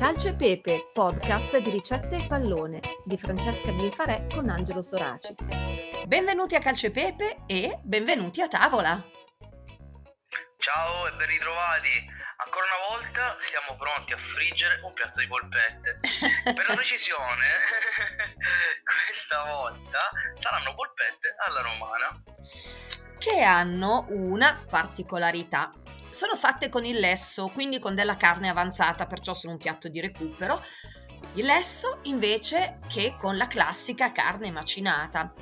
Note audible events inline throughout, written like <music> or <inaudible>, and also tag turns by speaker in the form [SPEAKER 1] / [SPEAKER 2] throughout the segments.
[SPEAKER 1] Calcio e Pepe, podcast di ricette e pallone di Francesca Bilfarè con Angelo Soraci.
[SPEAKER 2] Benvenuti a Calcio e Pepe e benvenuti a tavola.
[SPEAKER 3] Ciao e ben ritrovati. Ancora una volta siamo pronti a friggere un piatto di polpette. Per la <laughs> precisione, <laughs> questa volta saranno polpette alla romana.
[SPEAKER 2] Che hanno una particolarità sono fatte con il lesso, quindi con della carne avanzata, perciò sono un piatto di recupero. Il lesso invece che con la classica carne macinata.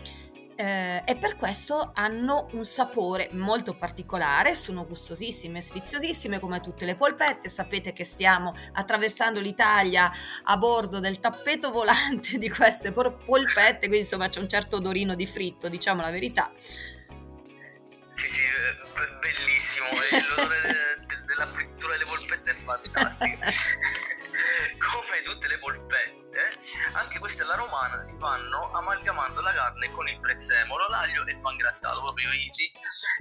[SPEAKER 2] Eh, e per questo hanno un sapore molto particolare, sono gustosissime, sfiziosissime come tutte le polpette. Sapete che stiamo attraversando l'Italia a bordo del tappeto volante di queste polpette, quindi insomma c'è un certo odorino di fritto, diciamo la verità.
[SPEAKER 3] Sì, sì, eh, bellissimo, l'odore de- de- della frittura delle polpette è fantastico. <laughs> Come tutte le polpette, anche queste alla romana si fanno amalgamando la carne con il prezzemolo, l'aglio e il pangrattato, proprio easy.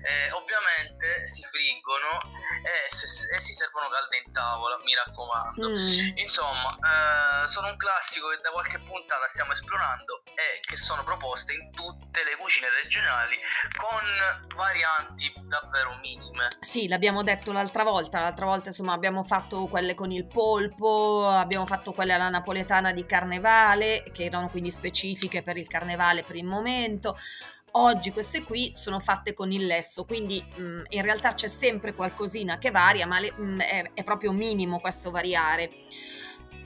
[SPEAKER 3] Eh, ovviamente si friggono e, se, e, si servono calde in tavola, mi raccomando. Mm. Insomma, eh, sono un classico che da qualche puntata stiamo esplorando e che sono proposte in tutte le cucine regionali con varianti davvero minime.
[SPEAKER 2] Sì, l'abbiamo detto l'altra volta, l'altra volta insomma abbiamo fatto quelle con il polpo, abbiamo fatto quelle alla napoletana di carnevale, che erano quindi specifiche per il carnevale per il momento. Oggi queste qui sono fatte con il lesso, quindi mh, mm, in realtà c'è sempre qualcosina che varia, ma le, mh, mm, è, è proprio minimo questo variare.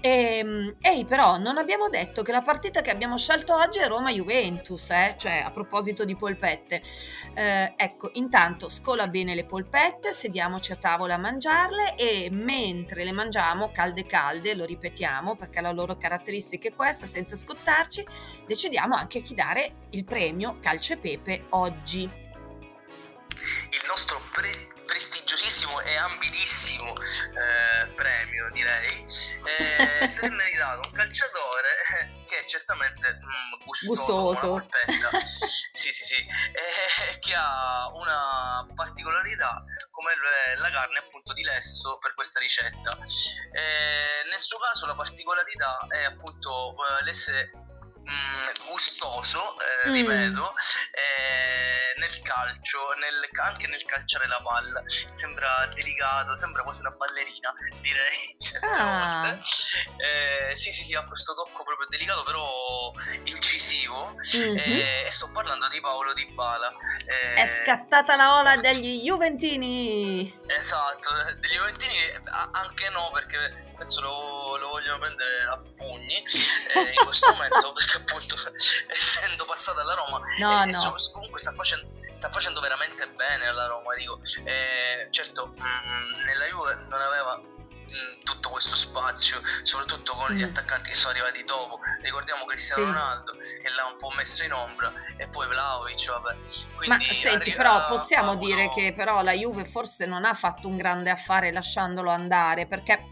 [SPEAKER 2] Ehm, ehi, però, non abbiamo detto che la partita che abbiamo scelto oggi è Roma-Juventus, eh? cioè a proposito di polpette. Eh, ecco, intanto scola bene le polpette, sediamoci a tavola a mangiarle e mentre le mangiamo calde calde, lo ripetiamo perché la loro caratteristica è questa, senza scottarci, decidiamo anche chi dare il premio Calcio e Pepe oggi.
[SPEAKER 3] Il nostro pre- prestigiosissimo e ambitissimo eh, premio, eh, si è meritato un calciatore eh, che è certamente mm, gustoso, gustoso. <laughs> sì, sì, sì, e che ha una particolarità come la carne appunto di lesso per questa ricetta. Eh, nel suo caso la particolarità è appunto eh, l'essere mm, gustoso, eh, mm. ripeto, eh, nel calcio, nel, anche nel calciare la palla. Sembra delicato, sembra quasi una ballerina, direi. <laughs> Ah. Eh, sì, sì, sì, ha questo tocco proprio delicato, però incisivo. Mm-hmm. e sto parlando di Paolo Di Bala.
[SPEAKER 2] È scattata la ola degli Juventini.
[SPEAKER 3] Esatto, degli Juventini anche no, perché penso lo, lo vogliono prendere a pugni eh, in questo <laughs> momento perché appunto <laughs> essendo passato alla Roma
[SPEAKER 2] no, eh,
[SPEAKER 3] no. Comunque sta facendo, sta facendo veramente bene alla Roma dico eh, certo mh, mm, nella Juve non aveva mm, tutto questo spazio, soprattutto con gli mm. attaccanti che sono arrivati dopo. Ricordiamo Cristiano sì. Ronaldo che l'ha un po' messo in ombra e poi Vlaovic, vabbè.
[SPEAKER 2] Quindi Ma senti, però possiamo dire che però la Juve forse non ha fatto un grande affare lasciandolo andare, perché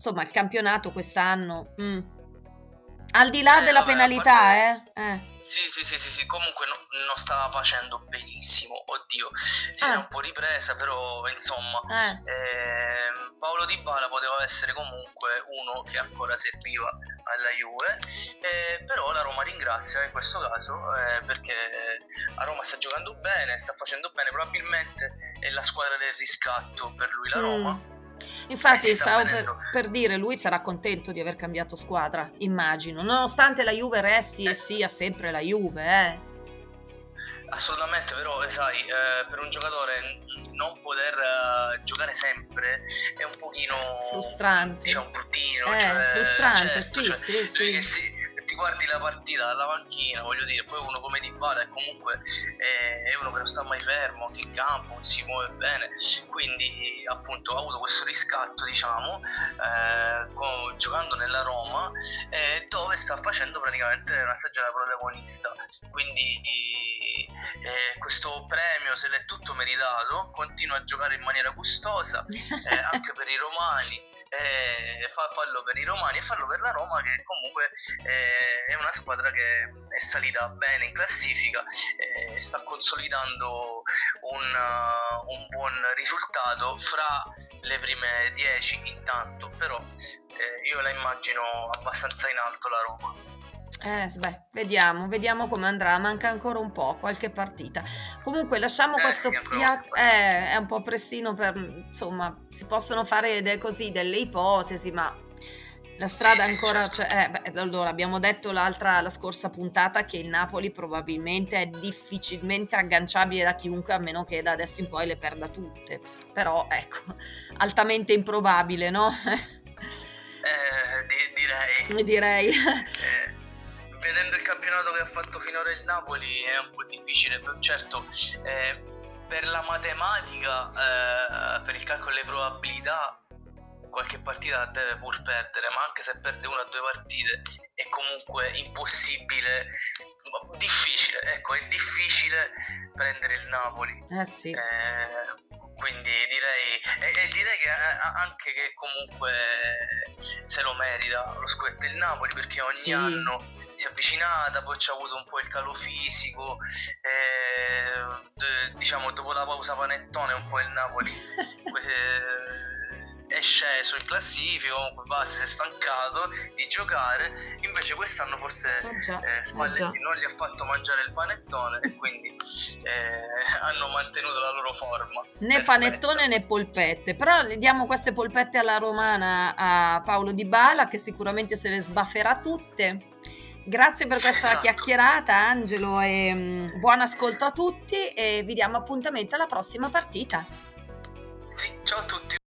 [SPEAKER 2] insomma il campionato quest'anno... Mm. Al di là eh, della vabbè, penalità, parte... eh? eh.
[SPEAKER 3] Sì, sì, sì, sì, sì. comunque no, non stava facendo benissimo, oddio, si ah. era un po' ripresa, però insomma, eh. Eh, Paolo Di Bala poteva essere comunque uno che ancora serviva alla Juve, eh, però la Roma ringrazia in questo caso eh, perché a Roma sta giocando bene, sta facendo bene, probabilmente è la squadra del riscatto per lui la Roma. Mm
[SPEAKER 2] Infatti, stavo per, per, dire, lui sarà contento di aver cambiato squadra, immagino, nonostante la Juve resti e sia sempre la Juve, eh.
[SPEAKER 3] Assolutamente, però eh, sai, eh, per un giocatore non poter uh, giocare sempre è un pochino
[SPEAKER 2] frustrante.
[SPEAKER 3] Diciamo un bruttino.
[SPEAKER 2] Eh,
[SPEAKER 3] cioè,
[SPEAKER 2] frustrante,
[SPEAKER 3] certo,
[SPEAKER 2] sì,
[SPEAKER 3] cioè,
[SPEAKER 2] sì, sì.
[SPEAKER 3] ti guardi la partita dalla panchina, voglio dire, poi uno come Di Bala è comunque è, è uno che non sta mai fermo anche in campo, si muove bene, quindi appunto ha avuto questo riscatto, diciamo, eh, con, giocando nella Roma, eh, dove sta facendo praticamente una stagione da protagonista. Quindi eh, questo premio se l'è tutto meritato, continua a giocare in maniera gustosa, eh, anche per i <laughs> romani eh, fa, fallo per i romani e farlo per la Roma che comunque eh, è una squadra che è salita bene in classifica e eh, sta consolidando un, uh, un, buon risultato fra le prime 10 intanto però eh, io la immagino abbastanza in alto la Roma.
[SPEAKER 2] Eh, beh, vediamo, vediamo come andrà. Manca ancora un po', qualche partita. Comunque, lasciamo
[SPEAKER 3] Eh
[SPEAKER 2] questo piatto. Eh, è un po' prestino per, insomma, si possono fare de- così delle ipotesi, ma la strada ancora c'è. Eh, beh, allora, abbiamo detto l'altra, la scorsa puntata che il Napoli probabilmente è difficilmente agganciabile da chiunque, a meno che da adesso in poi le perda tutte. Però, ecco, <laughs> altamente improbabile, no?
[SPEAKER 3] Eh, di- direi. <laughs>
[SPEAKER 2] Direi.
[SPEAKER 3] Eh, vedendo il campionato che ha fatto finora il Napoli è un po' difficile, certo eh, per la matematica, eh, per il calcolo delle probabilità, qualche partita deve pur perdere, ma anche se perde una o due partite è comunque impossibile, difficile, ecco, è difficile prendere il Napoli.
[SPEAKER 2] Eh sì.
[SPEAKER 3] Eh, quindi direi, e, e direi che eh, anche che comunque se lo merita lo scudetto il Napoli perché ogni
[SPEAKER 2] Sì.
[SPEAKER 3] anno si è avvicinata, poi c'è avuto un po' il calo fisico, eh, diciamo dopo la pausa panettone un po' il Napoli <laughs> eh, è sceso in classifica, comunque va, si è stancato di giocare, invece quest'anno forse
[SPEAKER 2] Eh già,
[SPEAKER 3] eh,
[SPEAKER 2] eh
[SPEAKER 3] non gli ha fatto mangiare il panettone e quindi <laughs> eh, hanno mantenuto la loro forma.
[SPEAKER 2] Né
[SPEAKER 3] Perfetto.
[SPEAKER 2] panettone né polpette, però le diamo queste polpette alla romana a Paolo Di Bala che sicuramente se le sbafferà tutte. Grazie per questa
[SPEAKER 3] Esatto.
[SPEAKER 2] chiacchierata Angelo e mm, buon ascolto a tutti e vi diamo appuntamento alla prossima partita.
[SPEAKER 3] Sì, ciao a tutti.